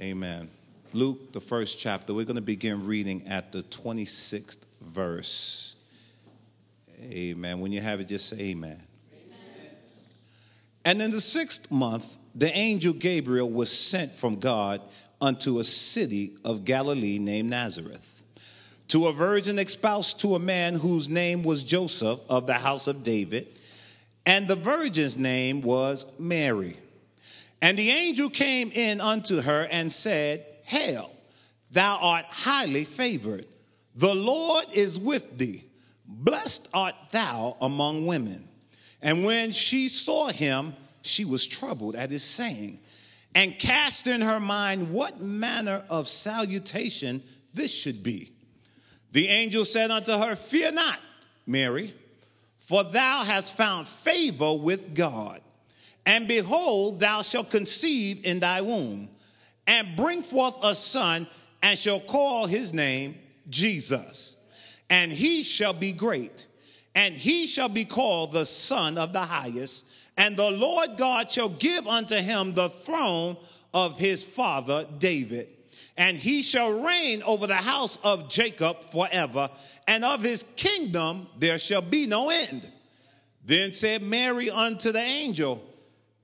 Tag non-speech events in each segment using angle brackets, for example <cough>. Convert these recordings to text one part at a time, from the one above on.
Amen. Luke, the first chapter, we're going to begin reading at the 26th verse. Amen. When you have it, just say amen. amen. And in the sixth month, the angel Gabriel was sent from God unto a city of Galilee named Nazareth, to a virgin espoused to a man whose name was Joseph of the house of David, and the virgin's name was Mary. And the angel came in unto her and said, Hail, thou art highly favored. The Lord is with thee. Blessed art thou among women. And when she saw him, she was troubled at his saying, and cast in her mind what manner of salutation this should be. The angel said unto her, Fear not, Mary, for thou hast found favor with God. And behold, thou shalt conceive in thy womb, and bring forth a son, and shall call his name Jesus. And he shall be great, and he shall be called the Son of the Highest. And the Lord God shall give unto him the throne of his father David. And he shall reign over the house of Jacob forever, and of his kingdom there shall be no end. Then said Mary unto the angel,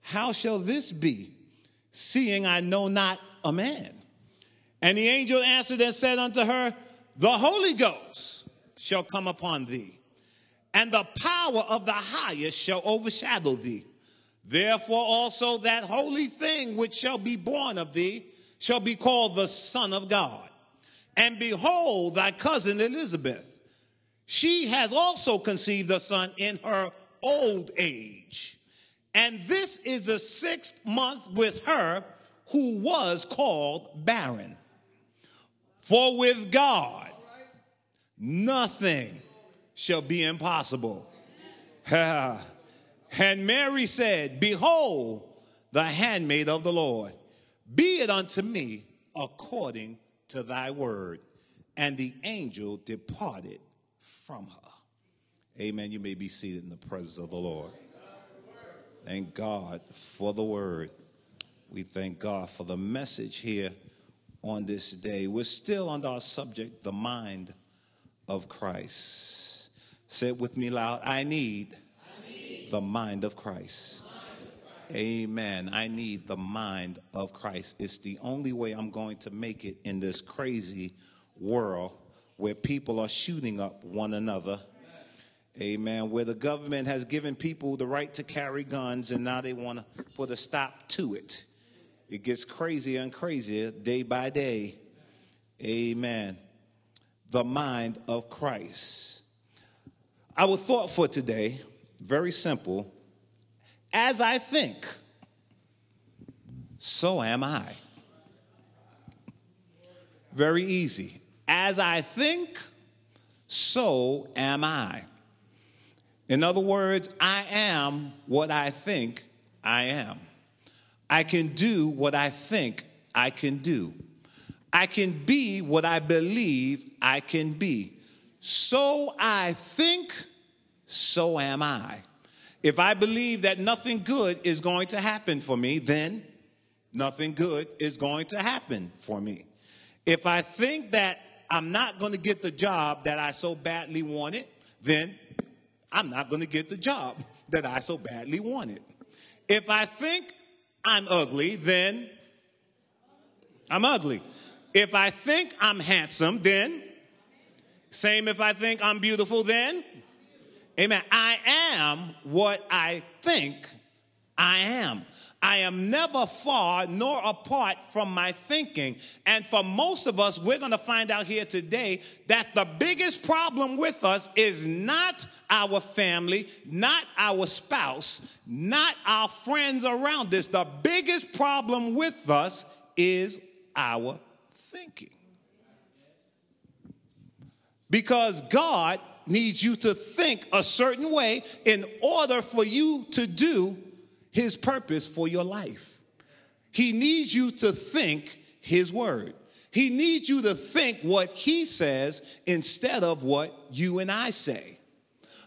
how shall this be, seeing I know not a man? And the angel answered and said unto her, The Holy Ghost shall come upon thee, and the power of the highest shall overshadow thee. Therefore also that holy thing which shall be born of thee shall be called the Son of God. And behold, thy cousin Elizabeth, she has also conceived a son in her old age. And this is the sixth month with her who was called barren. For with God, nothing shall be impossible. <laughs> and Mary said, Behold, the handmaid of the Lord, be it unto me according to thy word. And the angel departed from her. Amen. You may be seated in the presence of the Lord. Thank God for the word. We thank God for the message here on this day. We're still on our subject, the mind of Christ. Say it with me loud I need, I need the mind of Christ. Amen. I need the mind of Christ. It's the only way I'm going to make it in this crazy world where people are shooting up one another Amen. Where the government has given people the right to carry guns and now they want to put a stop to it. It gets crazier and crazier day by day. Amen. The mind of Christ. Our thought for today, very simple. As I think, so am I. Very easy. As I think, so am I. In other words, I am what I think I am. I can do what I think I can do. I can be what I believe I can be. So I think, so am I. If I believe that nothing good is going to happen for me, then nothing good is going to happen for me. If I think that I'm not going to get the job that I so badly wanted, then I'm not going to get the job that I so badly wanted. If I think I'm ugly, then I'm ugly. If I think I'm handsome, then same if I think I'm beautiful, then amen. I am what I think I am. I am never far nor apart from my thinking. And for most of us, we're going to find out here today that the biggest problem with us is not our family, not our spouse, not our friends around us. The biggest problem with us is our thinking. Because God needs you to think a certain way in order for you to do his purpose for your life. He needs you to think his word. He needs you to think what he says instead of what you and I say.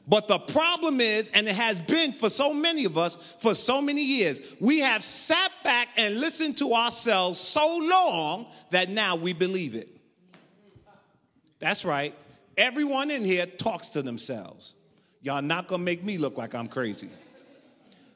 But the problem is, and it has been for so many of us for so many years, we have sat back and listened to ourselves so long that now we believe it. That's right. Everyone in here talks to themselves. Y'all not gonna make me look like I'm crazy.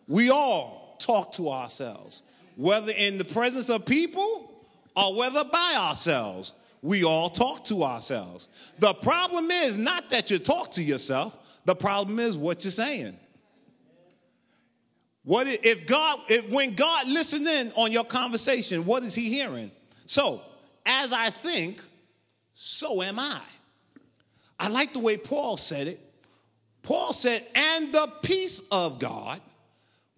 We all talk to ourselves, whether in the presence of people or whether by ourselves. We all talk to ourselves. The problem is not that you talk to yourself, the problem is what you're saying. What if God, if when God listens in on your conversation, what is he hearing? So, as I think, so am I. I like the way Paul said it. Paul said, and the peace of God,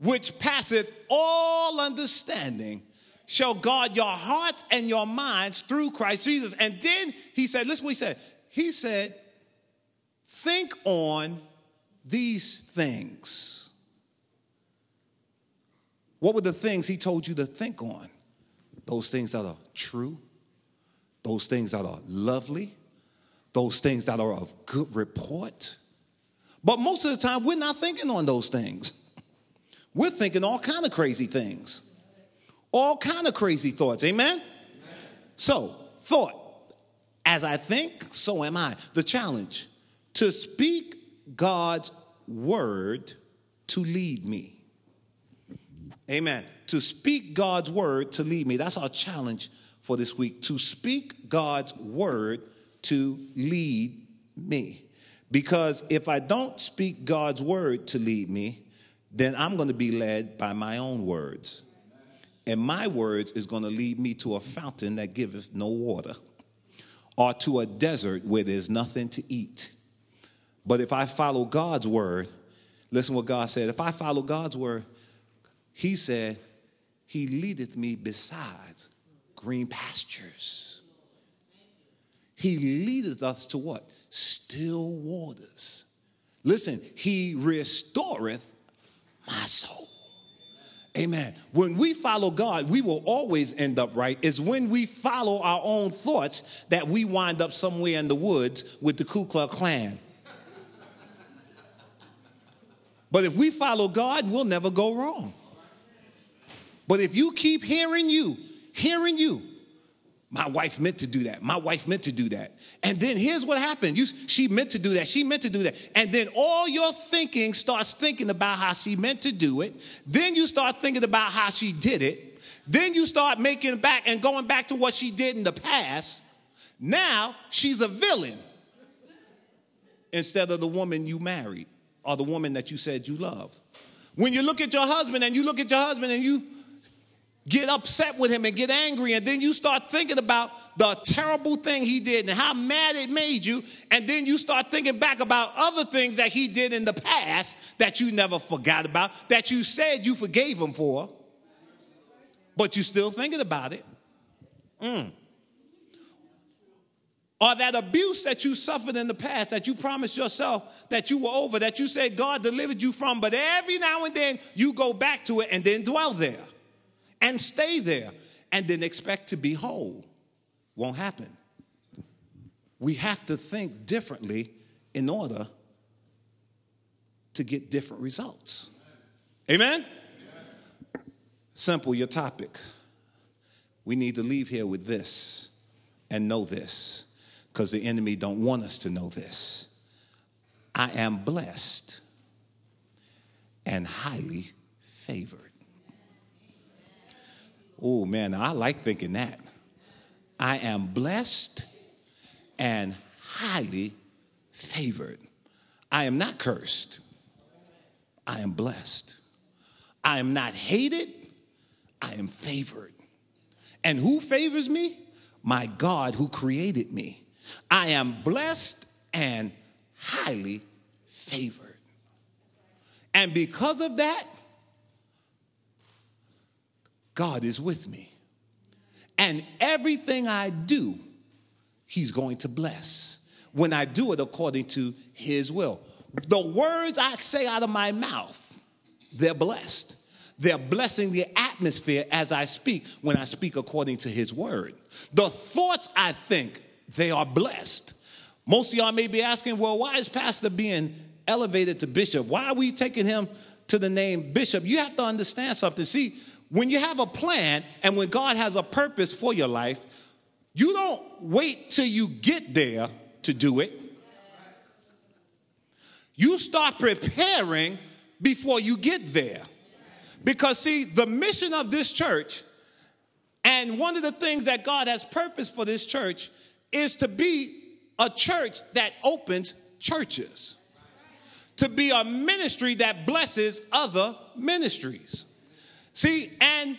which passeth all understanding, shall guard your hearts and your minds through Christ Jesus. And then he said, listen what he said. He said, think on these things. What were the things he told you to think on? Those things that are true, those things that are lovely, those things that are of good report. But most of the time, we're not thinking on those things. We're thinking all kind of crazy things, all kind of crazy thoughts. Amen. Amen. So, thought. As I think, so am I. The challenge to speak God's word to lead me. Amen. To speak God's word to lead me. That's our challenge for this week. To speak God's word to lead me. Because if I don't speak God's word to lead me, then I'm going to be led by my own words. And my words is going to lead me to a fountain that giveth no water or to a desert where there's nothing to eat. But if I follow God's word, listen what God said. If I follow God's word, He said, He leadeth me besides green pastures. He leadeth us to what? Still waters. Listen, He restoreth my soul. Amen. When we follow God, we will always end up right. It's when we follow our own thoughts that we wind up somewhere in the woods with the Ku Klux Klan. But if we follow God, we'll never go wrong. But if you keep hearing you, hearing you, my wife meant to do that. My wife meant to do that. And then here's what happened. You, she meant to do that. She meant to do that. And then all your thinking starts thinking about how she meant to do it. Then you start thinking about how she did it. Then you start making back and going back to what she did in the past. Now she's a villain instead of the woman you married or the woman that you said you love. When you look at your husband and you look at your husband and you get upset with him and get angry, and then you start thinking about the terrible thing he did and how mad it made you, and then you start thinking back about other things that he did in the past that you never forgot about, that you said you forgave him for, but you're still thinking about it. Mm. Or that abuse that you suffered in the past that you promised yourself that you were over, that you said God delivered you from, but every now and then you go back to it and then dwell there and stay there and then expect to be whole. Won't happen. We have to think differently in order to get different results. Amen? Simple, your topic. We need to leave here with this and know this because the enemy don't want us to know this. I am blessed and highly favored. Oh man, I like thinking that. I am blessed and highly favored. I am not cursed. I am blessed. I am not hated. I am favored. And who favors me? My God who created me. I am blessed and highly favored. And because of that, God is with me. And everything I do, He's going to bless when I do it according to His will. The words I say out of my mouth, they're blessed. They're blessing the atmosphere as I speak when I speak according to His word. The thoughts I think, they are blessed. Most of y'all may be asking, well, why is Pastor being elevated to bishop. Why are we taking him to the name bishop? You have to understand something. See, when you have a plan and when God has a purpose for your life, you don't wait till you get there to do it. You start preparing before you get there. Because, see, the mission of this church, and one of the things that God has purpose for this church, is to be a church that opens churches, to be a ministry that blesses other ministries. See, and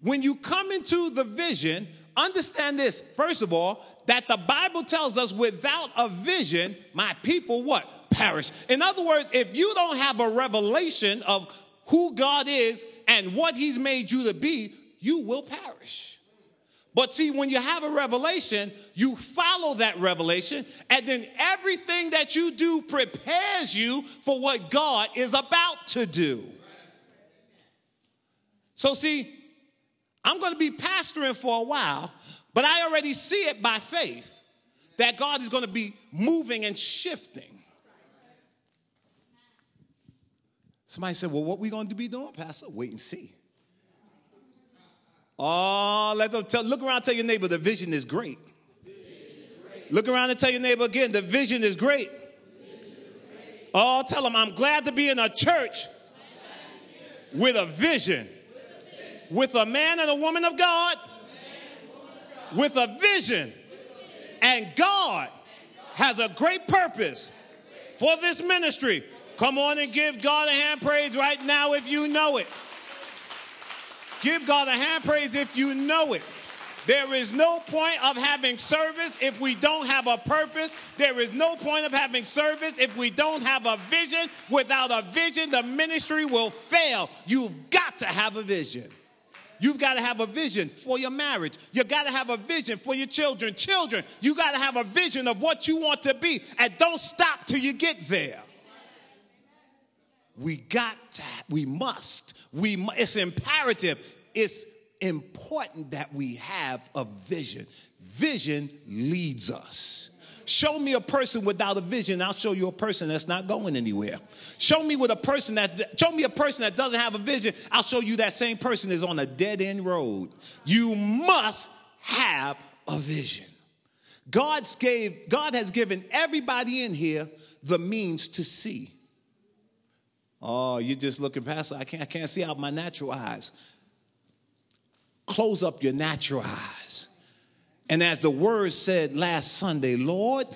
when you come into the vision, understand this. First of all that the bible tells us without a vision my people what? Perish. In other words if you don't have a revelation of who god is and what he's made you to be you will perish. But see when you have a revelation you follow that revelation and then everything that you do prepares you for what god is about to do so see I'm going to be pastoring for a while, but I already see it by faith that God is going to be moving and shifting. Somebody said, Well, what we going to be doing, Pastor? Wait and see. Oh, let them tell, look around tell your neighbor the vision is great. Look around and tell your neighbor again, the vision is great. Oh, tell them, I'm glad to be in a church with a vision with a man and a woman of God, with a vision. And God has a great purpose for this ministry. Come on and give God a hand praise right now if you know it. Give God a hand praise if you know it. There is no point of having service if we don't have a purpose. There is no point of having service if we don't have a vision. Without a vision, the ministry will fail. You've got to have a vision. You've got to have a vision for your marriage. You got to have a vision for your children. Children, you got to have a vision of what you want to be and don't stop till you get there. We got to, we must, we it's imperative. It's important that we have a vision. Vision leads us. Show me a person without a vision, I'll show you a person that's not going anywhere. Show me with a person that show me a person that doesn't have a vision, I'll show you that same person is on a dead end road. You must have a vision. God's gave, God has given everybody in here the means to see. Oh, you're just looking past. I can't, I can't see out my natural eyes. Close up your natural eyes and as the word said last Sunday, Lord,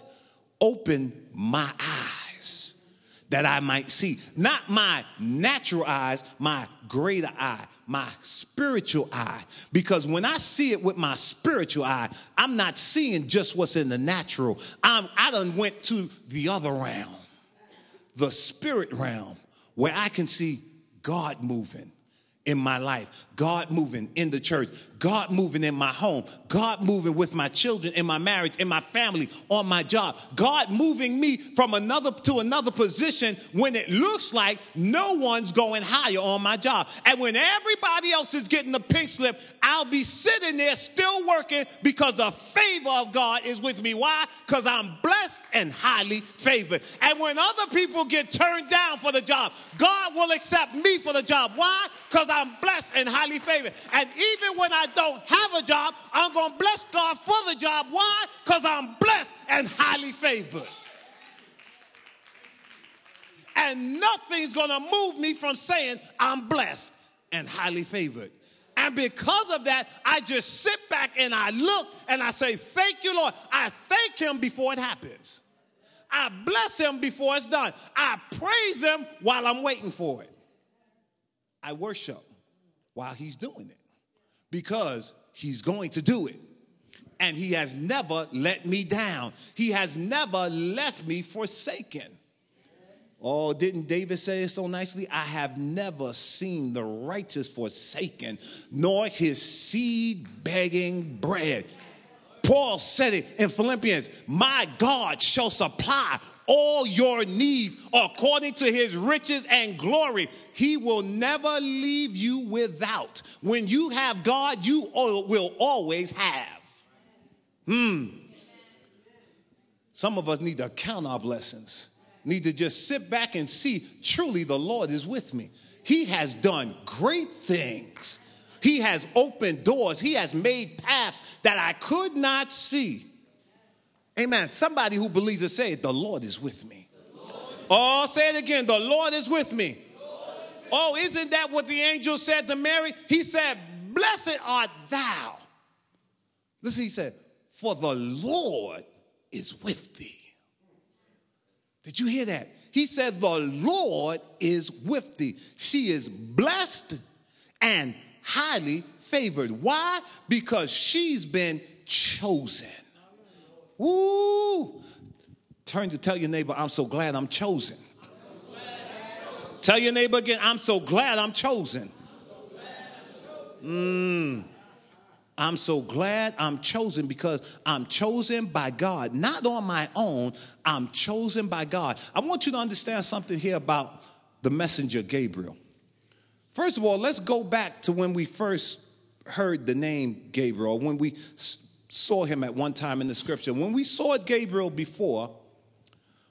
open my eyes that I might see. Not my natural eyes, my greater eye, my spiritual eye. Because when I see it with my spiritual eye, I'm not seeing just what's in the natural. I'm, I done went to the other realm, the spirit realm, where I can see God moving in my life, God moving in the church, God moving in my home, God moving with my children, in my marriage, in my family, on my job, God moving me from another to another position when it looks like no one's going higher on my job. And when everybody else is getting the pink slip, I'll be sitting there still working because the favor of God is with me. Why? Because I'm blessed and highly favored. And when other people get turned down for the job, God will accept me for the job. Why? Because I'm blessed and highly favored. And even when I don't have a job, I'm going to bless God for the job. Why? Because I'm blessed and highly favored. And nothing's going to move me from saying I'm blessed and highly favored. And because of that, I just sit back and I look and I say, Thank you, Lord. I thank Him before it happens. I bless Him before it's done. I praise Him while I'm waiting for it. I worship while He's doing it because He's going to do it. And He has never let me down, He has never left me forsaken. Oh, didn't David say it so nicely? I have never seen the righteous forsaken, nor his seed begging bread. Paul said it in Philippians My God shall supply all your needs according to his riches and glory. He will never leave you without. When you have God, you will always have. Hmm. Some of us need to count our blessings need to just sit back and see truly the Lord is with me. He has done great things. He has opened doors. He has made paths that I could not see. Amen. Somebody who believes it say, The Lord is with me. Oh, say it again. The Lord is with me. Oh, isn't that what the angel said to Mary? He said, Blessed art thou. Listen, he said, For the Lord is with thee. Did you hear that? He said, The Lord is with thee. She is blessed and highly favored. Why? Because she's been chosen. Ooh. Turn to tell your neighbor, I'm so glad I'm chosen. Tell your neighbor again, I'm so glad I'm chosen. Mm. I'm so glad I'm chosen because I'm chosen by God, not on my own. I'm chosen by God. I want you to understand something here about the messenger Gabriel. First of all, let's go back to when we first heard the name Gabriel, when we saw him at one time in the scripture. When we saw Gabriel before,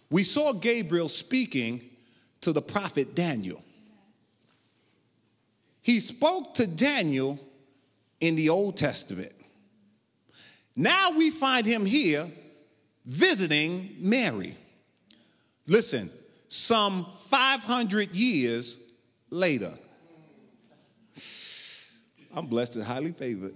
we saw Gabriel speaking to the prophet Daniel. He spoke to Daniel in the Old Testament. Now we find him here visiting Mary. Listen, some 500 years later. I'm blessed and highly favored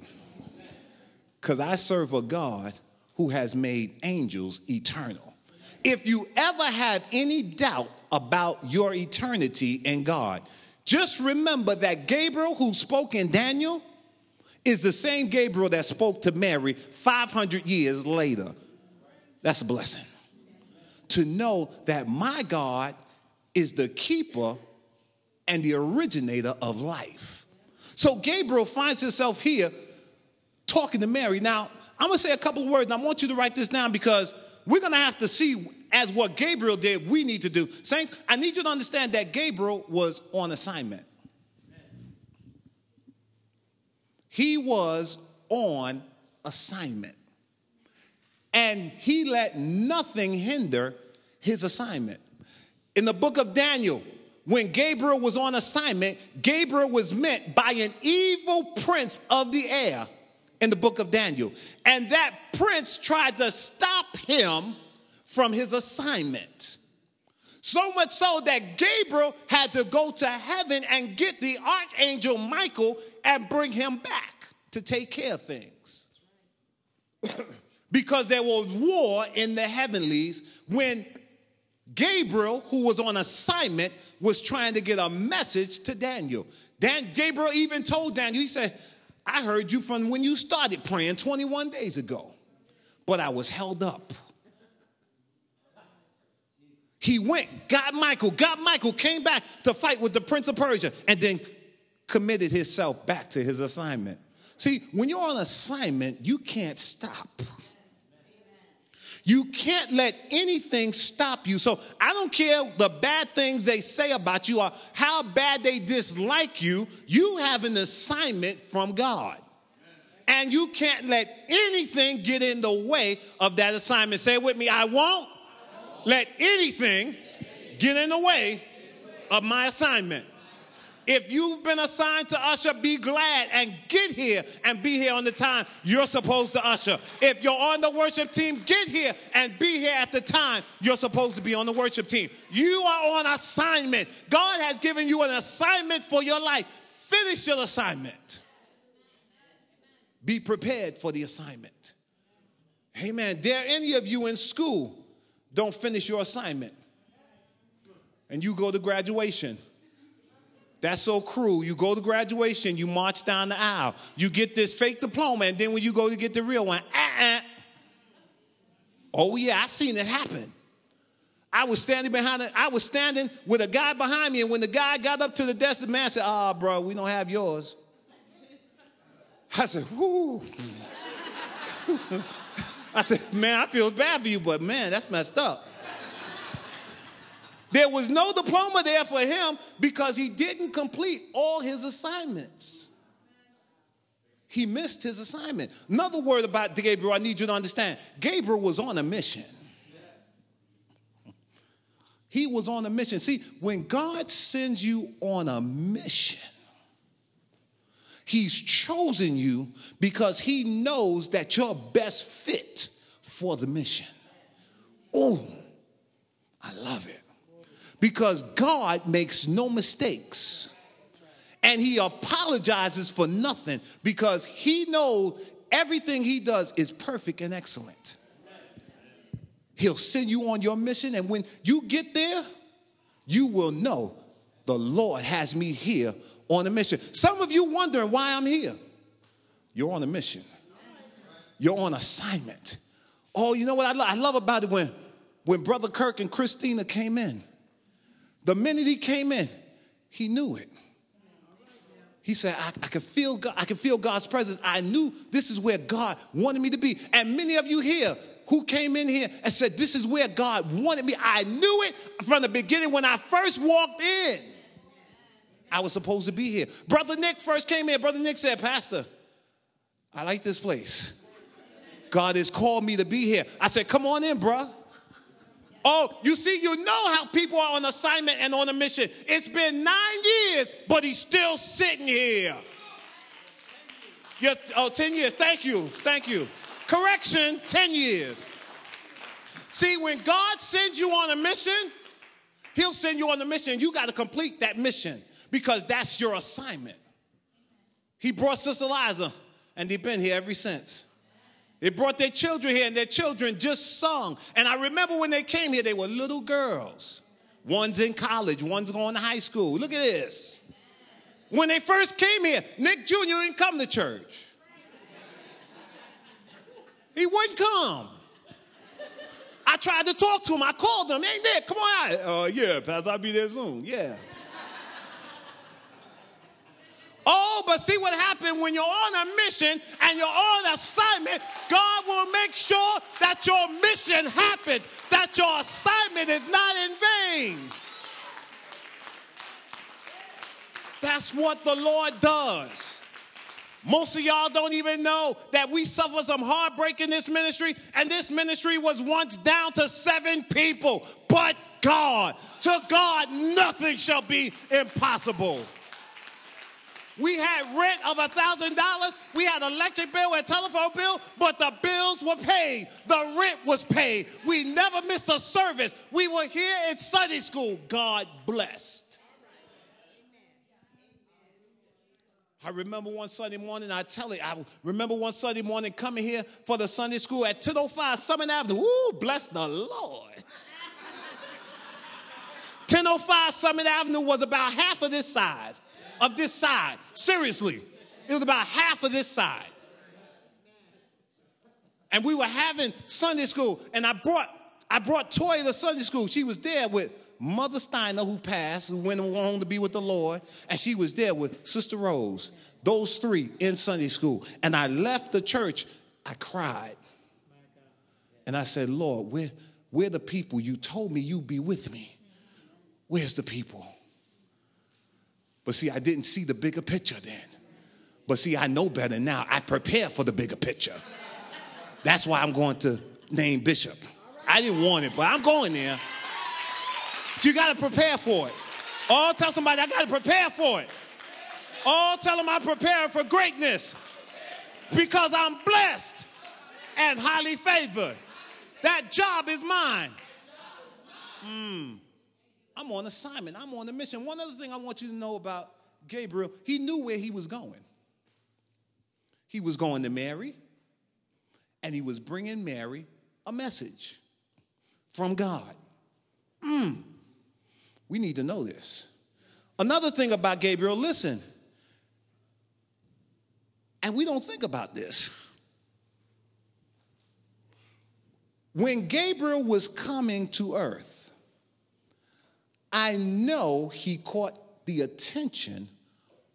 because I serve a God who has made angels eternal. If you ever have any doubt about your eternity in God, just remember that Gabriel, who spoke in Daniel, is the same Gabriel that spoke to Mary 500 years later. That's a blessing. To know that my God is the keeper and the originator of life. So Gabriel finds himself here talking to Mary. Now, I'm going to say a couple of words, and I want you to write this down because we're going to have to see as what Gabriel did, we need to do. Saints, I need you to understand that Gabriel was on assignment. He was on assignment. And he let nothing hinder his assignment. In the book of Daniel, when Gabriel was on assignment, Gabriel was met by an evil prince of the air in the book of Daniel. And that prince tried to stop him from his assignment. So much so that Gabriel had to go to heaven and get the archangel Michael and bring him back to take care of things. <coughs> because there was war in the heavenlies when Gabriel, who was on assignment, was trying to get a message to Daniel. Dan, Gabriel even told Daniel, he said, I heard you from when you started praying 21 days ago, but I was held up. He went, got Michael, got Michael, came back to fight with the prince of Persia, and then committed himself back to his assignment. See, when you're on assignment, you can't stop. You can't let anything stop you. So I don't care the bad things they say about you or how bad they dislike you. You have an assignment from God. And you can't let anything get in the way of that assignment. Say with me, I won't let anything get in the way of my assignment. If you've been assigned to usher, be glad and get here and be here on the time you're supposed to usher. If you're on the worship team, get here and be here at the time you're supposed to be on the worship team. You are on assignment. God has given you an assignment for your life. Finish your assignment. Be prepared for the assignment. Amen. Dare any of you in school don't finish your assignment and you go to graduation. That's so cruel. You go to graduation, you march down the aisle, you get this fake diploma, and then when you go to get the real one, uh-uh. Oh yeah, I seen it happen. I was standing behind it. I was standing with a guy behind me, and when the guy got up to the desk, the man said, "Ah, oh, bro, we don't have yours." I said, "Whoo." <laughs> I said, "Man, I feel bad for you, but man, that's messed up." There was no diploma there for him because he didn't complete all his assignments. He missed his assignment. Another word about Gabriel, I need you to understand Gabriel was on a mission. He was on a mission. See, when God sends you on a mission, He's chosen you because He knows that you're best fit for the mission. Oh, I love it. Because God makes no mistakes. And He apologizes for nothing because He knows everything He does is perfect and excellent. He'll send you on your mission, and when you get there, you will know the Lord has me here on a mission. Some of you wondering why I'm here. You're on a mission. You're on assignment. Oh, you know what I, lo- I love about it when, when Brother Kirk and Christina came in. The minute he came in, he knew it. He said, I, I feel God, I feel God's presence. I knew this is where God wanted me to be. And many of you here who came in here and said, This is where God wanted me. I knew it from the beginning when I first walked in. I was supposed to be here. Brother Nick first came in. Brother Nick said, Pastor, I like this place. God has called me to be here. I said, Come on in, bruh. Oh, you see, you know how people are on assignment and on a mission. It's been nine years, but he's still sitting here. You're, oh, 10 years. Thank you. Thank you. Correction 10 years. See, when God sends you on a mission, he'll send you on a mission. You got to complete that mission because that's your assignment. He brought Sister Liza, and they've been here ever since. They brought their children here, and their children just sung. And I remember when they came here, they were little girls. One's in college, one's going to high school. Look at this. When they first came here, Nick Jr. didn't come to church. He wouldn't come. I tried to talk to him. I called him. Hey, Nick, come on out. Uh, yeah, Pastor, I'll be there soon. Yeah. Oh, but see what happened when you're on a mission and you're on assignment, God will make sure that your mission happens, that your assignment is not in vain. That's what the Lord does. Most of y'all don't even know that we suffer some heartbreak in this ministry, and this ministry was once down to seven people. But God, to God, nothing shall be impossible. We had rent of a $1,000. We had electric bill and telephone bill, but the bills were paid. The rent was paid. We never missed a service. We were here in Sunday school. God blessed. I remember one Sunday morning, I tell you, I remember one Sunday morning coming here for the Sunday school at 1005 Summit Avenue. Ooh, bless the Lord. <laughs> 1005 Summit Avenue was about half of this size of this side. Seriously, it was about half of this side. And we were having Sunday school, and I brought I brought Toya to Sunday school. She was there with Mother Steiner, who passed, who went home to be with the Lord, and she was there with Sister Rose. Those three in Sunday school. And I left the church. I cried. And I said, Lord, where, where the people? You told me you'd be with me. Where's the people? But see, I didn't see the bigger picture then. But see, I know better now. I prepare for the bigger picture. That's why I'm going to name Bishop. I didn't want it, but I'm going there. But you got to prepare for it. Oh, tell somebody I got to prepare for it. Oh, tell them I'm preparing for greatness because I'm blessed and highly favored. That job is mine. Mm. I'm on assignment. I'm on a mission. One other thing I want you to know about Gabriel, he knew where he was going. He was going to Mary, and he was bringing Mary a message from God. Mm. We need to know this. Another thing about Gabriel, listen, and we don't think about this. When Gabriel was coming to earth, I know he caught the attention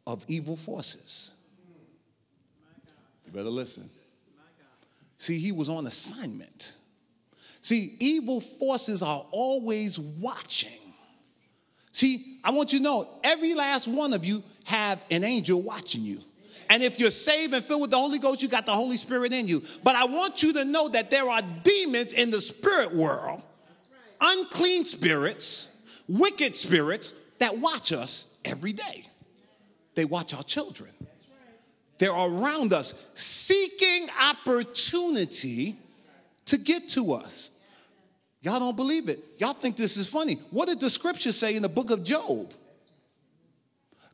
of evil forces. You better listen. See, he was on assignment. See, evil forces are always watching. See, I want you to know every last one of you have an angel watching you. And if you're saved and filled with the Holy Ghost, you got the Holy Spirit in you. But I want you to know that there are demons in the spirit world, unclean spirits wicked spirits that watch us every day. They watch our children. They're around us, seeking opportunity to get to us. Y'all don't believe it. Y'all think this is funny. What did the scripture say in the book of Job?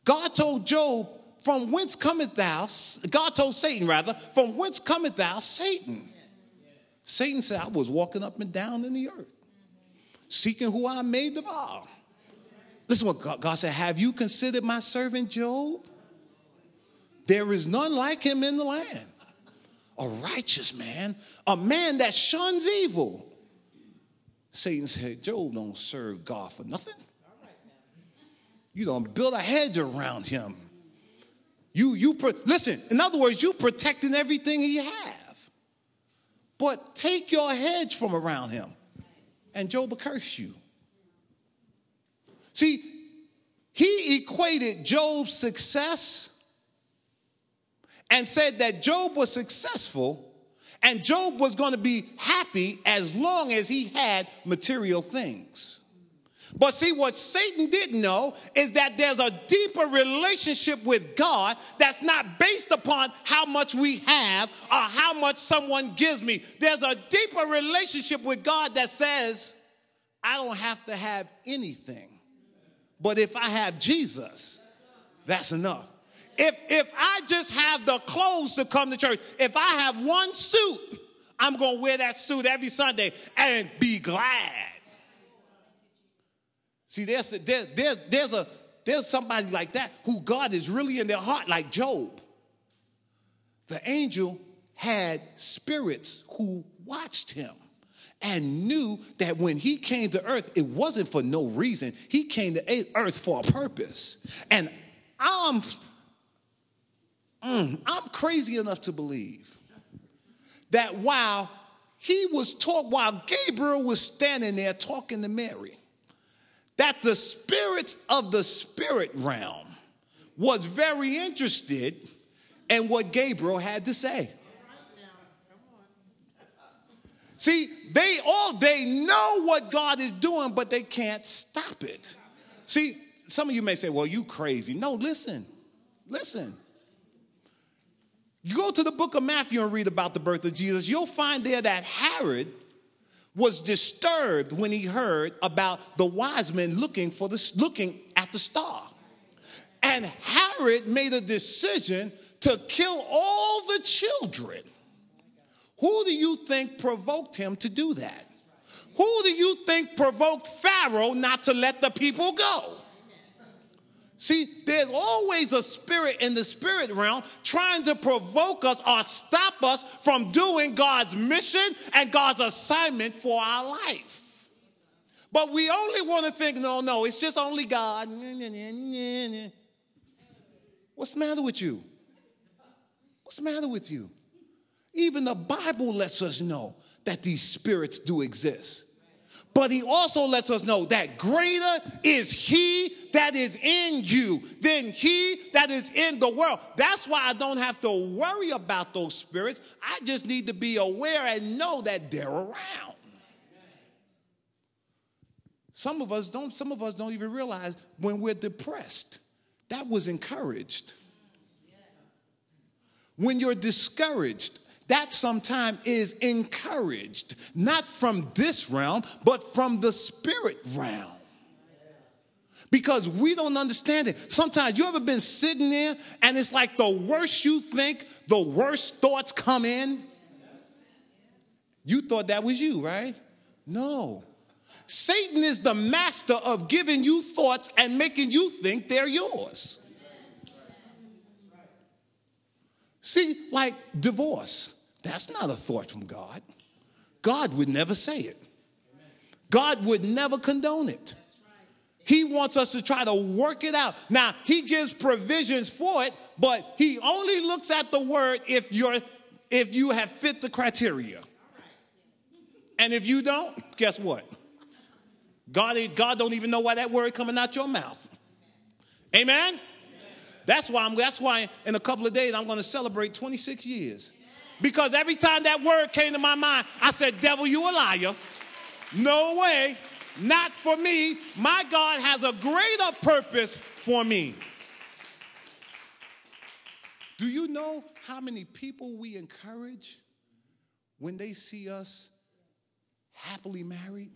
God told Job, From whence cometh thou? God told Satan, rather, From whence cometh thou, Satan? Satan said, I was walking up and down in the earth, seeking who I may devour. Listen what God, God said Have you considered my servant Job? There is none like him in the land. A righteous man, a man that shuns evil. Satan said, Job don't serve God for nothing. You don't build a hedge around him. You, you, pro- listen, in other words, you protecting everything he have. But take your hedge from around him, and Job will curse you. See, he equated Job's success and said that Job was successful and Job was going to be happy as long as he had material things. But see, what Satan didn't know is that there's a deeper relationship with God that's not based upon how much we have or how much someone gives me. There's a deeper relationship with God that says, I don't have to have anything. But if I have Jesus, that's enough if if I just have the clothes to come to church, if I have one suit, I'm going to wear that suit every Sunday and be glad. See, there's there, there, there's a there's somebody like that who God is really in their heart, like Job. The angel had spirits who watched him and knew that when he came to earth, it wasn't for no reason. He came to earth for a purpose. And I'm Mm, I'm crazy enough to believe that while he was talking, while Gabriel was standing there talking to Mary, that the spirits of the spirit realm was very interested in what Gabriel had to say. See, they all they know what God is doing, but they can't stop it. See, some of you may say, "Well, you crazy." No, listen. Listen. You go to the book of Matthew and read about the birth of Jesus, you'll find there that Herod was disturbed when he heard about the wise men looking for the looking at the star. And Herod made a decision to kill all the children. Who do you think provoked him to do that? Who do you think provoked Pharaoh not to let the people go? See, there's always a spirit in the spirit realm trying to provoke us or stop us from doing God's mission and God's assignment for our life. But we only want to think, no, no, it's just only God. What's the matter with you? What's the matter with you? Even the Bible lets us know that these spirits do exist. But he also lets us know that greater is he that is in you than he that is in the world. That's why I don't have to worry about those spirits. I just need to be aware and know that they're around. Some of us don't some of us don't even realize when we're depressed. That was encouraged. When you're discouraged, that sometime is encouraged, not from this realm, but from the spirit realm. Because we don't understand it. Sometimes you ever been sitting there and it's like the worse you think, the worse thoughts come in? You thought that was you, right? No. Satan is the master of giving you thoughts and making you think they're yours. See, like divorce. That's not a thought from God. God would never say it. God would never condone it. He wants us to try to work it out. Now, he gives provisions for it, but he only looks at the word if you're if you have fit the criteria. And if you don't, guess what? God, God don't even know why that word coming out your mouth. Amen? That's why I'm that's why in a couple of days I'm going to celebrate 26 years because every time that word came to my mind, I said, Devil, you a liar. No way. not for me. My God has a greater purpose for me. Do you know how many people we encourage when they see us happily married?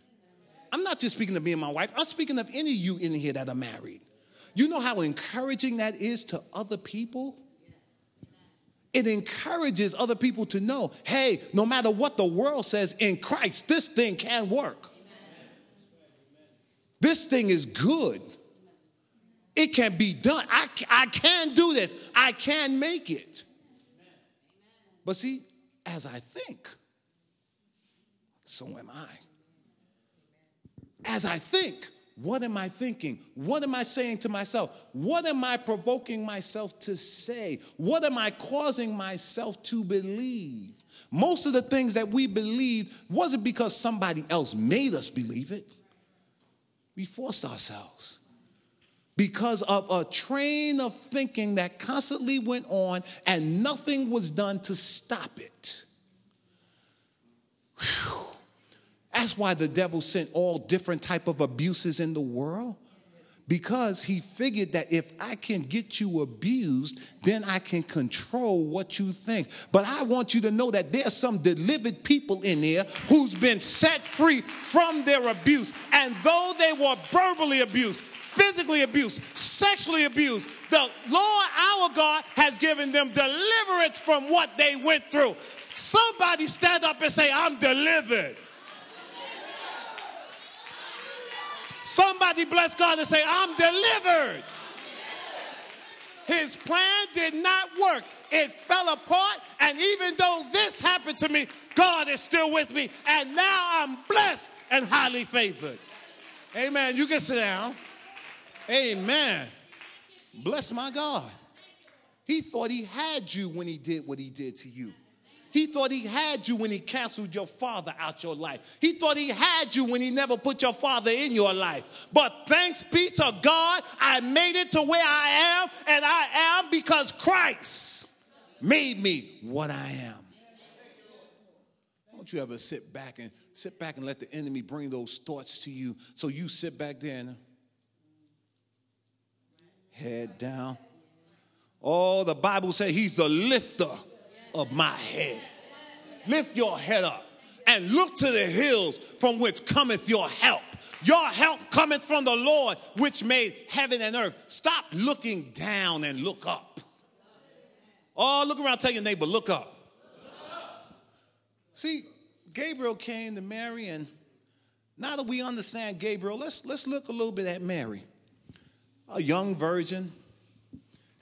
I'm not just speaking of me and my wife, I'm speaking of any of you in here that are married. You know how encouraging that is to other people? It encourages other people to know hey, no matter what the world says in Christ, this thing can work. This thing is good. It can be done. I, I can do this. I can make it. But see, as I think, so am I. As I think, what am I thinking? What am I saying to myself? What am I provoking myself to say? What am I causing myself to believe? Most of the things that we believe wasn't because somebody else made us believe it. We forced ourselves because of a train of thinking that constantly went on and nothing was done to stop it. That's why the devil sent all different type of abuses in the world because he figured that if I can get you abused, then I can control what you think. But I want you to know that there's some delivered people in here who's been set free from their abuse. And though they were verbally abused, physically abused, sexually abused, the Lord our God has given them deliverance from what they went through. Somebody stand up and say, I'm delivered. Somebody bless God and say, I'm delivered. His plan did not work. It fell apart. And even though this happened to me, God is still with me. And now I'm blessed and highly favored. Amen. You can sit down. Amen. Bless my God. He thought he had you when he did what he did to you. He thought he had you when he canceled your father out your life. He thought he had you when he never put your father in your life. But thanks be to God, I made it to where I am, and I am because Christ made me what I am. Don't you ever sit back and sit back and let the enemy bring those thoughts to you so you sit back there and head down. Oh, the Bible says he's the lifter of my head. Lift your head up and look to the hills from which cometh your help. Your help cometh from the Lord which made heaven and earth. Stop looking down and look up. Oh, look around, tell your neighbor, look up. See, Gabriel came to Mary, and now that we understand Gabriel, let's, let's look a little bit at Mary. A young virgin,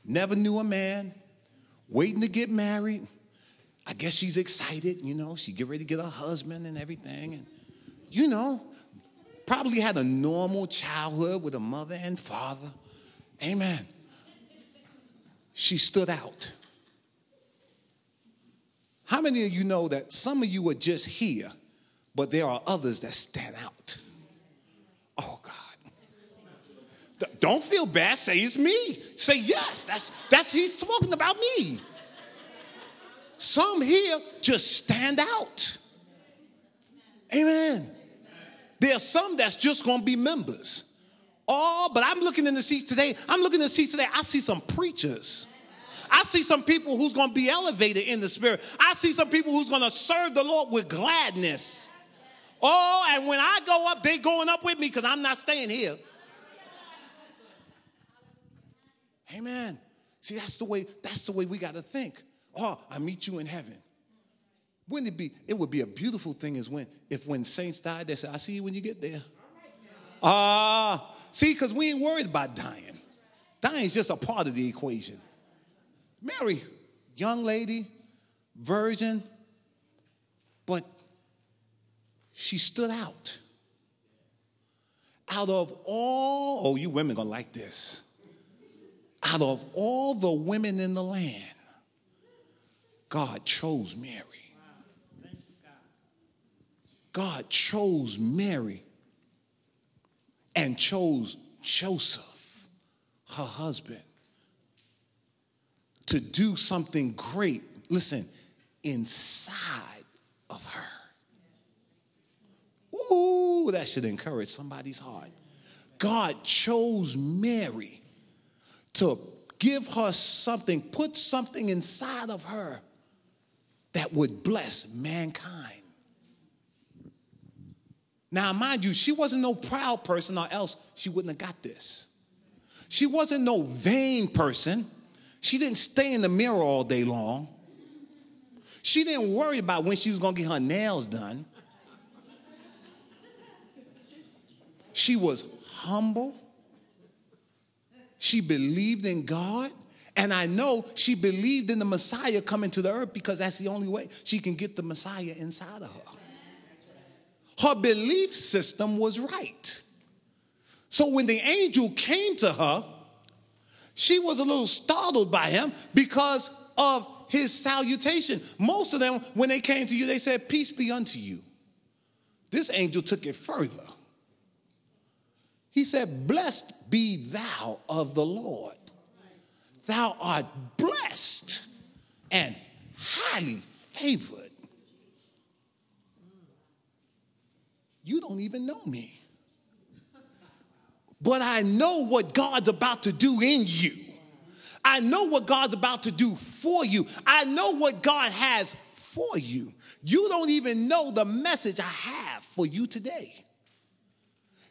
never knew a man, waiting to get married I guess she's excited, you know, she get ready to get a husband and everything. And, you know, probably had a normal childhood with a mother and father. Amen. She stood out. How many of you know that some of you are just here, but there are others that stand out? Oh God. Don't feel bad. Say it's me. Say yes. That's that's he's talking about me. Some here just stand out. Amen. There are some that's just going to be members. Oh, but I'm looking in the seats today. I'm looking in the seats today. I see some preachers. I see some people who's going to be elevated in the spirit. I see some people who's going to serve the Lord with gladness. Oh, and when I go up, they going up with me because I'm not staying here. Amen. See, that's the way, that's the way we got to think oh, I meet you in heaven. Wouldn't it be, it would be a beautiful thing is when, if when saints died, they said, I see you when you get there. Ah, uh, see, because we ain't worried about dying. Dying is just a part of the equation. Mary, young lady, virgin, but she stood out. Out of all, oh, you women gonna like this. Out of all the women in the land, God chose Mary. God chose Mary and chose Joseph, her husband, to do something great, listen, inside of her. Ooh, that should encourage somebody's heart. God chose Mary to give her something, put something inside of her that would bless mankind. Now, mind you, she wasn't no proud person, or else she wouldn't have got this. She wasn't no vain person. She didn't stay in the mirror all day long. She didn't worry about when she was going to get her nails done. She was humble. She believed in God. And I know she believed in the Messiah coming to the earth because that's the only way she can get the Messiah inside of her. Her belief system was right. So when the angel came to her, she was a little startled by him because of his salutation. Most of them, when they came to you, they said, Peace be unto you. This angel took it further. He said, Blessed be thou of the Lord. Thou art blessed and highly favored. You don't even know me. But I know what God's about to do in you. I know what God's about to do for you. I know what God has for you. You don't even know the message I have for you today.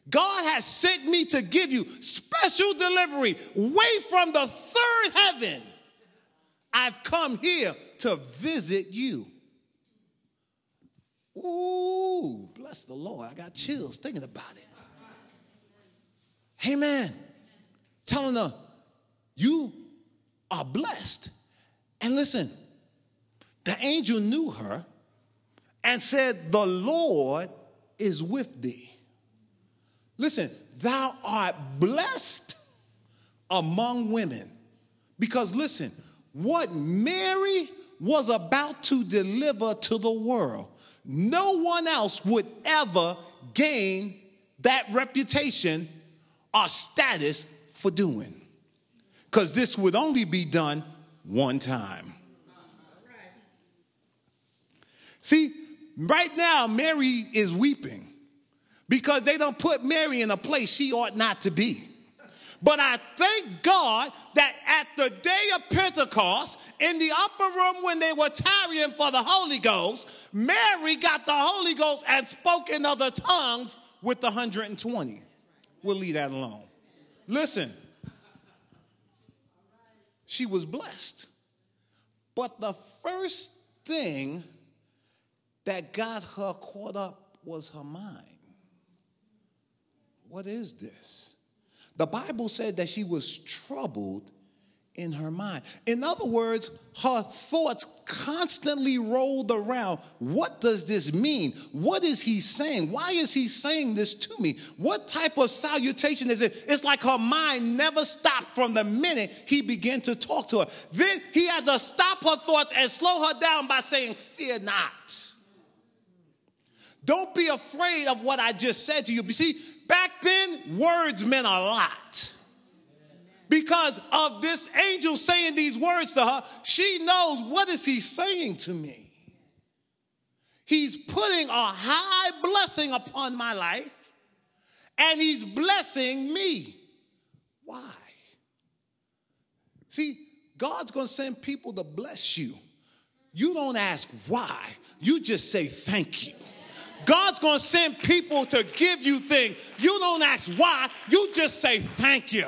God has sent me to give you special delivery way from the third heaven. I've come here to visit you. Ooh, bless the Lord. I got chills thinking about it. Amen. Telling her, you are blessed. And listen, the angel knew her and said, The Lord is with thee. Listen, thou art blessed among women. Because listen, what Mary was about to deliver to the world, no one else would ever gain that reputation or status for doing. Because this would only be done one time. See, right now, Mary is weeping because they don't put Mary in a place she ought not to be. But I thank God that at the day of Pentecost, in the upper room when they were tarrying for the Holy Ghost, Mary got the Holy Ghost and spoke in other tongues with the 120. We'll leave that alone. Listen, she was blessed. But the first thing that got her caught up was her mind. What is this? The Bible said that she was troubled in her mind. In other words, her thoughts constantly rolled around. What does this mean? What is he saying? Why is he saying this to me? What type of salutation is it? It's like her mind never stopped from the minute he began to talk to her. Then he had to stop her thoughts and slow her down by saying, Fear not. Don't be afraid of what I just said to you. You see, Back then, words meant a lot. Because of this angel saying these words to her, she knows what is he saying to me? He's putting a high blessing upon my life and he's blessing me. Why? See, God's going to send people to bless you. You don't ask why, you just say thank you. God's going to send people to give you things. You don't ask why, you just say thank you.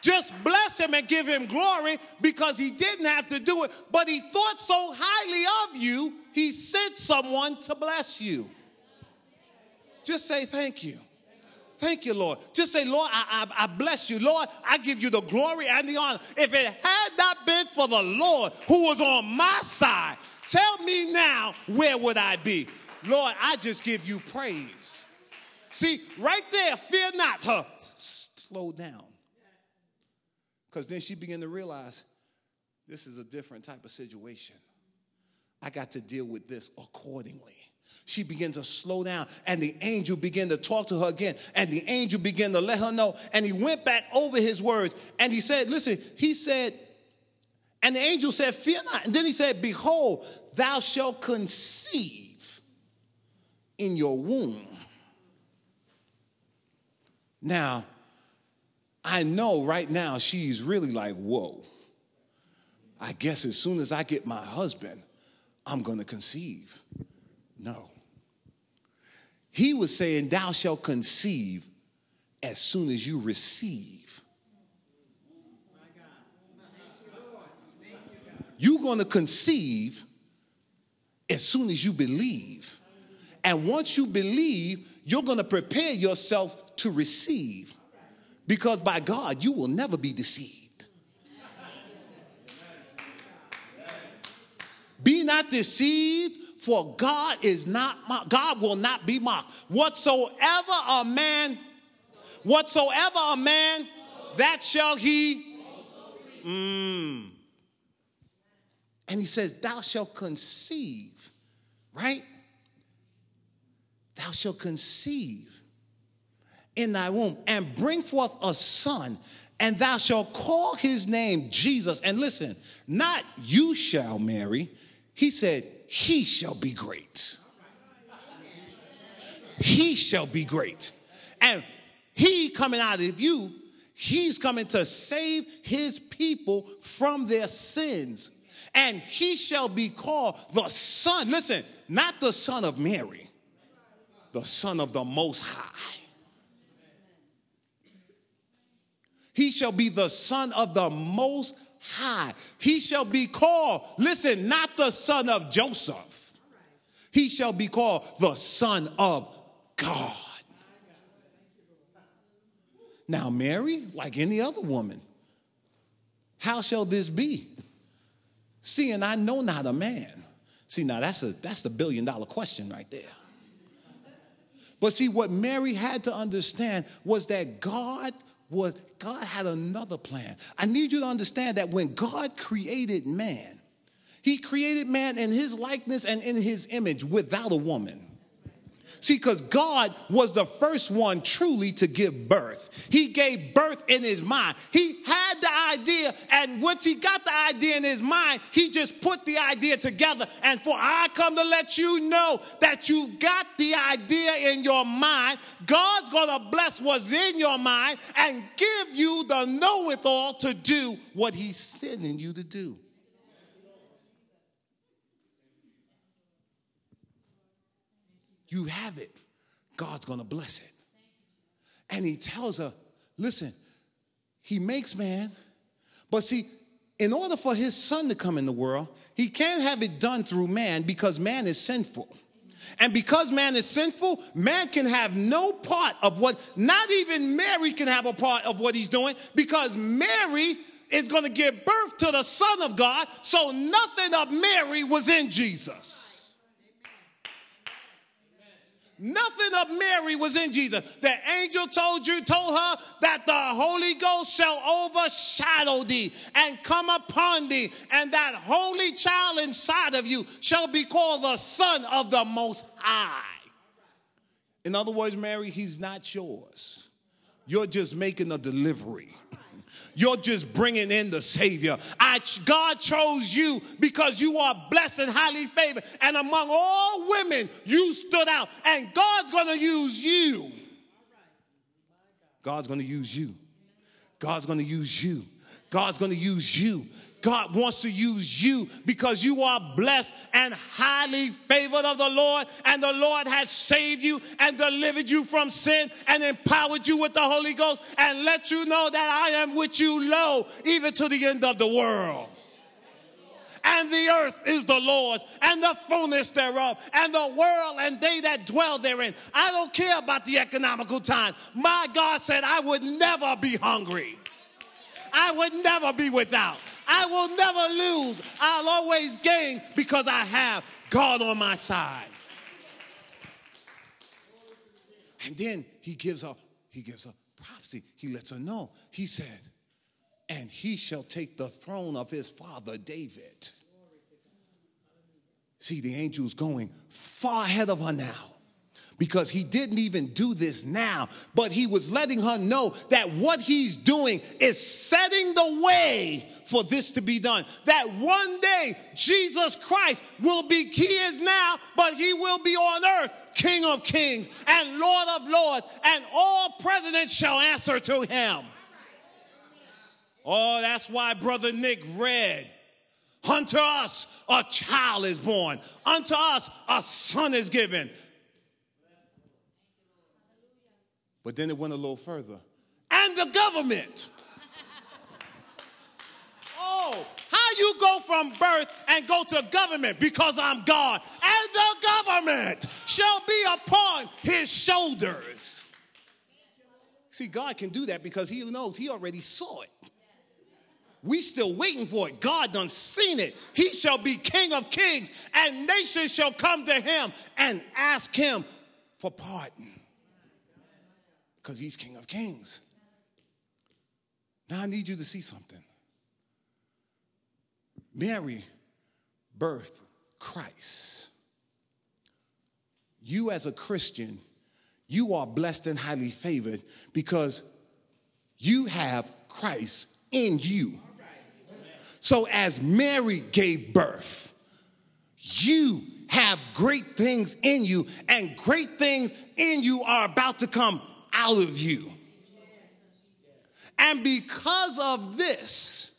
Just bless him and give him glory because he didn't have to do it, but he thought so highly of you, he sent someone to bless you. Just say thank you. Thank you, Lord. Just say, Lord, I, I, I, bless you. Lord, I give you the glory and the honor. If it had not been for the Lord who was on my side, Tell me now, where would I be? Lord, I just give you praise. See, right there, fear not her. Slow down. Because then she began to realize this is a different type of situation. I got to deal with this accordingly. She began to slow down, and the angel began to talk to her again. And the angel began to let her know. And he went back over his words and he said, Listen, he said, and the angel said, Fear not. And then he said, Behold, thou shalt conceive in your womb. Now, I know right now she's really like, whoa. I guess as soon as I get my husband, I'm going to conceive. No. He was saying, Thou shalt conceive as soon as you receive. You're going to conceive as soon as you believe. And once you believe, you're going to prepare yourself to receive. Because by God, you will never be deceived. Be not deceived, for God is not God will not be mocked. Whatsoever a man, whatsoever a man, that shall he. Mm. And he says, Thou shalt conceive, right? Thou shalt conceive in thy womb and bring forth a son, and thou shalt call his name Jesus. And listen, not you shall marry. He said, He shall be great. He shall be great. And he coming out of you, he's coming to save his people from their sins. And he shall be called the Son, listen, not the Son of Mary, the Son of the Most High. He shall be the Son of the Most High. He shall be called, listen, not the son of Joseph. He shall be called the Son of God. Now, Mary, like any other woman, how shall this be? Seeing I know not a man. See, now that's a that's the billion dollar question right there. But see, what Mary had to understand was that God was God had another plan. I need you to understand that when God created man, he created man in his likeness and in his image without a woman. See, because God was the first one truly to give birth. He gave birth in his mind. He had the idea, and once he got the idea in his mind, he just put the idea together. And for I come to let you know that you've got the idea in your mind. God's going to bless what's in your mind and give you the know it all to do what he's sending you to do. You have it. God's to bless it. And he tells her, listen, he makes man, but see, in order for his son to come in the world, he can't have it done through man because man is sinful. And because man is sinful, man can have no part of what, not even Mary can have a part of what he's doing because Mary is going to give birth to the Son of God. So nothing of Mary was in Jesus. Nothing of Mary was in Jesus. The angel told you, told her that the Holy Ghost shall overshadow thee and come upon thee, and that holy child inside of you shall be called the Son of the Most High. In other words, Mary, he's not yours. You're just making a delivery. You're just bringing in the Savior. I, God chose you because you are blessed and highly favored. And among all women, you stood out. And God's going to use you. God's going to use you. God's going to use you. God's going to use you God wants to use you because you are blessed and highly favored of the Lord, and the Lord has saved you and delivered you from sin and empowered you with the Holy Ghost and let you know that I am with you, lo, even to the end of the world. And the earth is the Lord's, and the fullness thereof, and the world and they that dwell therein. I don't care about the economical time. My God said, I would never be hungry. I would never be without. I will never lose. I'll always gain because I have God on my side. And then he gives a he gives a prophecy. He lets her know. He said, "And he shall take the throne of his father David." See, the angel's going far ahead of her now. Because he didn't even do this now, but he was letting her know that what he's doing is setting the way for this to be done. That one day Jesus Christ will be, he is now, but he will be on earth, King of kings and Lord of lords, and all presidents shall answer to him. Oh, that's why Brother Nick read. Unto us a child is born, unto us a son is given But then it went a little further. And the government. <laughs> oh, how you go from birth and go to government because I'm God. And the government shall be upon his shoulders. See, God can do that because he knows he already saw it. We still waiting for it. God done seen it. He shall be King of kings, and nations shall come to him and ask him for pardon because he's King of Kings. Now I need you to see something. Mary birthed Christ. You, as a Christian, you are blessed and highly favored because you have Christ in you. So, as Mary gave birth, you have great things in you, and great things in you are about to come out of you. And because of this,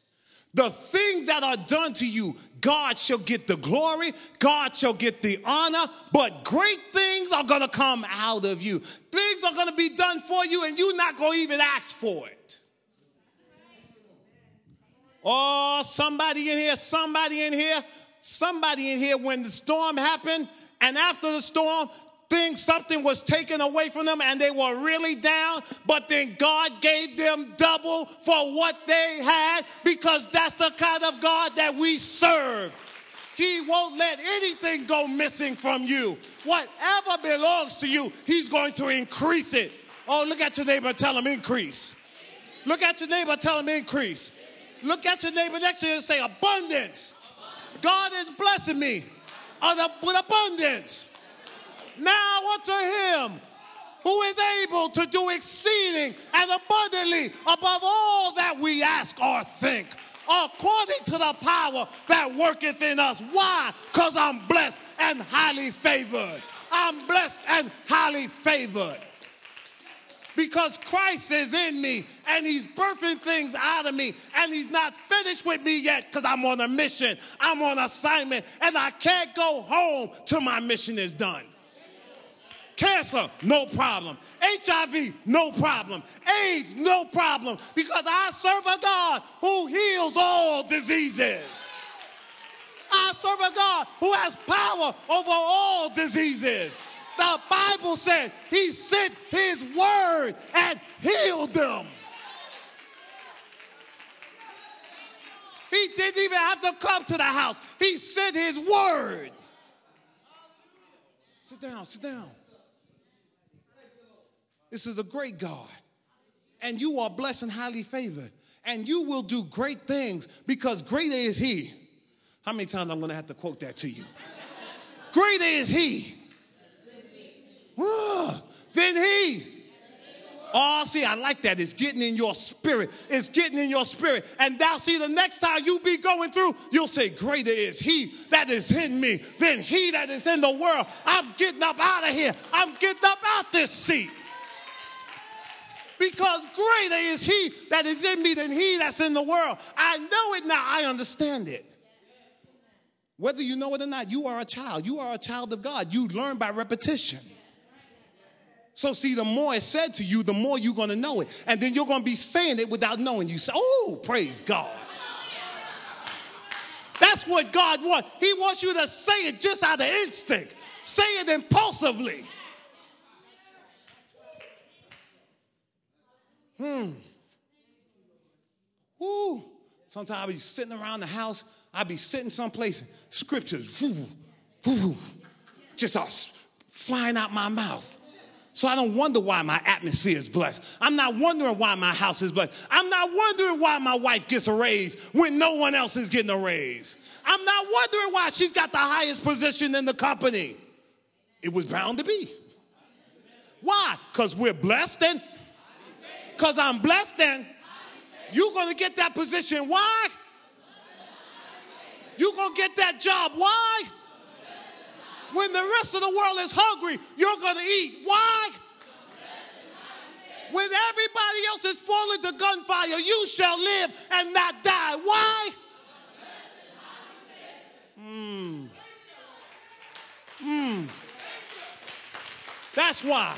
the things that are done to you, God shall get the glory, God shall get the honor, but great things are gonna come out of you. Things are gonna be done for you, and you're not gonna even ask for it. Oh, somebody in here, somebody in here, somebody in here, when the storm happened, and after the storm, things, something was taken away from them and they were really down, but then God gave them double for what they had because that's the kind of God that we serve. He won't let anything go missing from you. Whatever belongs to you, He's going to increase it. Oh, look at your neighbor, tell him increase. Look at your neighbor, tell him increase. Look at your neighbor next to you and say abundance. God is blessing me with abundance. Now unto him who is able to do exceeding and abundantly above all that we ask or think, according to the power that worketh in us. Why? Because I'm blessed and highly favored. I'm blessed and highly favored. Because Christ is in me and he's birthing things out of me and he's not finished with me yet because I'm on a mission. I'm on assignment and I can't go home till my mission is done. Cancer, no problem. HIV, no problem. AIDS, no problem. Because I serve a God who heals all diseases. I serve a God who has power over all diseases. The Bible said he sent his word and healed them. He didn't even have to come to the house. He sent his word. Sit down, sit down. This is a great God. And you are blessed and highly favored. And you will do great things because greater is He. How many times I'm to have to quote that to you? greater is He. Uh, than He. Oh, see, I like that. It's getting in your spirit. It's getting in your spirit. And now, see, the next time you be going through, you'll say, Greater is He that is in me than He that is in the world. I'm getting up out of here. I'm getting up out this seat because greater is he that is in me than he that's in the world. I know it now, I understand it. Whether you know it or not, you are a child. You are a child of God. You learn by repetition. So, see, the more it's said to you, the more you're going to know it. And then you're going to be saying it without knowing. You say, Oh, praise God. That's what God wants. He wants you to say it just out of instinct, say it impulsively. Hmm. Ooh. Sometimes I'll be sitting around the house. I'll be sitting someplace, scriptures, woo, woo, just all flying out my mouth. So I don't wonder why my atmosphere is blessed. I'm not wondering why my house is blessed. I'm not wondering why my wife gets a raise when no one else is getting a raise. I'm not wondering why she's got the highest position in the company. It was bound to be. Why? Because we're blessed and because I'm blessed then. you're going to get that position. Why? You're going to get that job. Why? When the rest of the world is hungry, you're going to eat. Why? When everybody else is falling to gunfire, you shall live and not die. Why? Mm. Mm. That's why.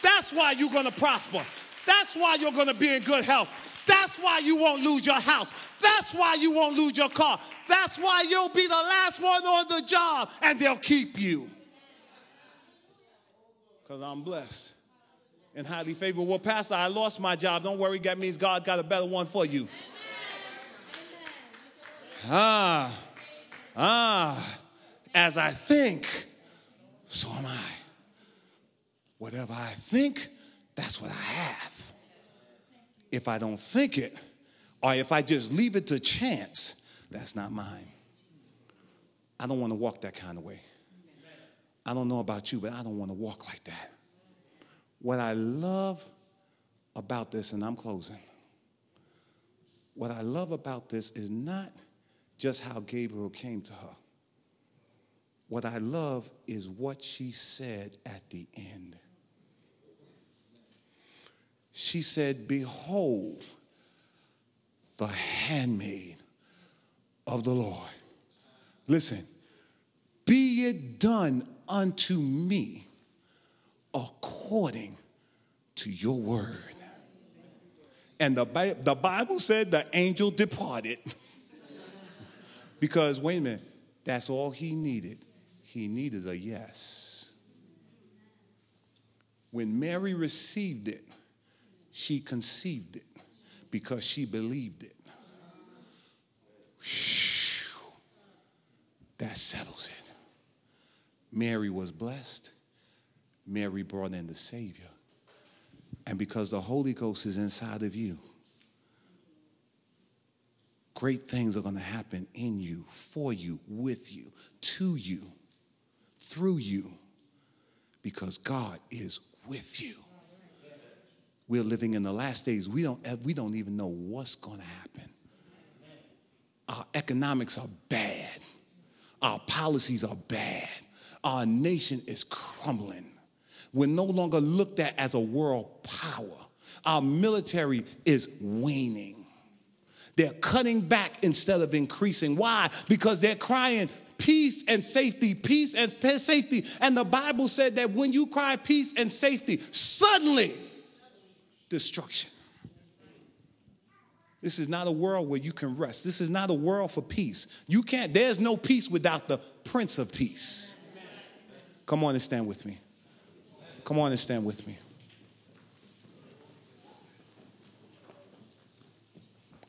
That's why you're going to prosper. That's why you're going to be in good health. That's why you won't lose your house. That's why you won't lose your car. That's why you'll be the last one on the job and they'll keep you. Because I'm blessed and highly favored. Well, Pastor, I lost my job. Don't worry, that means God got a better one for you. Ah, ah, as I think, so am I. Whatever I think, that's what I have. If I don't think it, or if I just leave it to chance, that's not mine. I don't want to walk that kind of way. I don't know about you, but I don't want to walk like that. What I love about this, and I'm closing, what I love about this is not just how Gabriel came to her. What I love is what she said at the end. She said, Behold, the handmaid of the Lord. Listen, be it done unto me according to your word. And the, the Bible said the angel departed. <laughs> because, wait a minute, that's all he needed. He needed a yes. When Mary received it, she conceived it because she believed it. That settles it. Mary was blessed. Mary brought in the Savior. And because the Holy Ghost is inside of you, great things are going to happen in you, for you, with you, to you, through you, because God is with you. We're living in the last days. We don't, eh, we don't even know what's going to happen. Our economics are bad. Our policies are bad. Our nation is crumbling. We're no longer looked at as a world power. Our military is waning. They're cutting back instead of increasing. Why? Because they're crying peace and safety, peace and safety. And the Bible said that when you cry peace and safety, suddenly destruction. This is not a world where you can rest. This is not a world for peace. You can't, there's no peace without the Prince of Peace. Come on and stand with me. Come on and stand with me.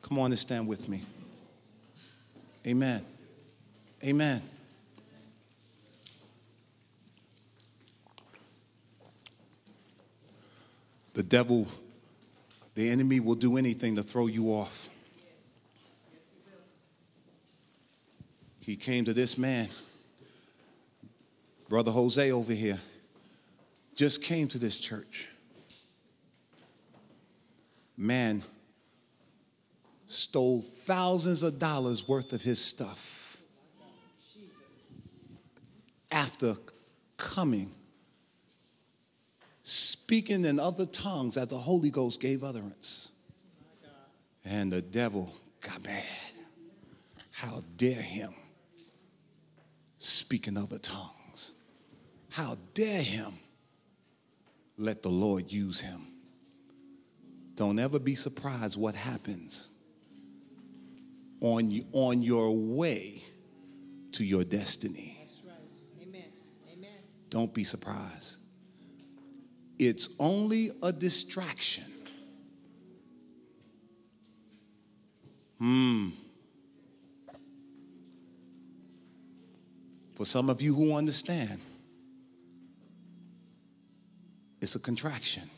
Come on and stand with me. Amen. Amen. The devil the enemy will do anything to throw you off. He came to this man, Brother Jose over here, just came to this church. Man stole thousands of dollars worth of his stuff after coming speaking in other tongues that the Holy Ghost gave utterance. And the devil got mad. How dare him speak in other tongues? How dare him let the Lord use him? Don't ever be surprised what happens on, on your way to your destiny. That's right. Amen. Amen. Don't be surprised it's only a distraction. Hmm. For some of you who understand, it's a contraction.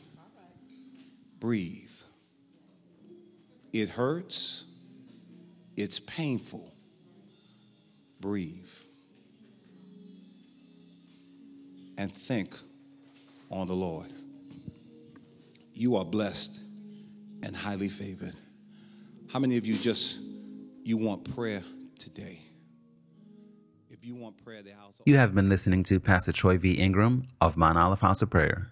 Breathe. It hurts. It's painful. Breathe. And think on the Lord. You are blessed and highly favored. How many of you just you want prayer today? If you want prayer, the house. You have been listening to Pastor Troy V. Ingram of Mount Olive House of Prayer.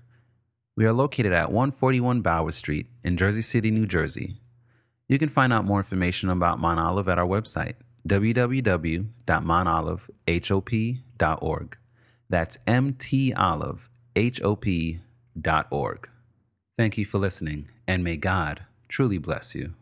We are located at 141 Bower Street in Jersey City, New Jersey. You can find out more information about Mount Olive at our website, www.mtolivehop.org. That's M T Olive, mtolivehop.org. Thank you for listening, and may God truly bless you.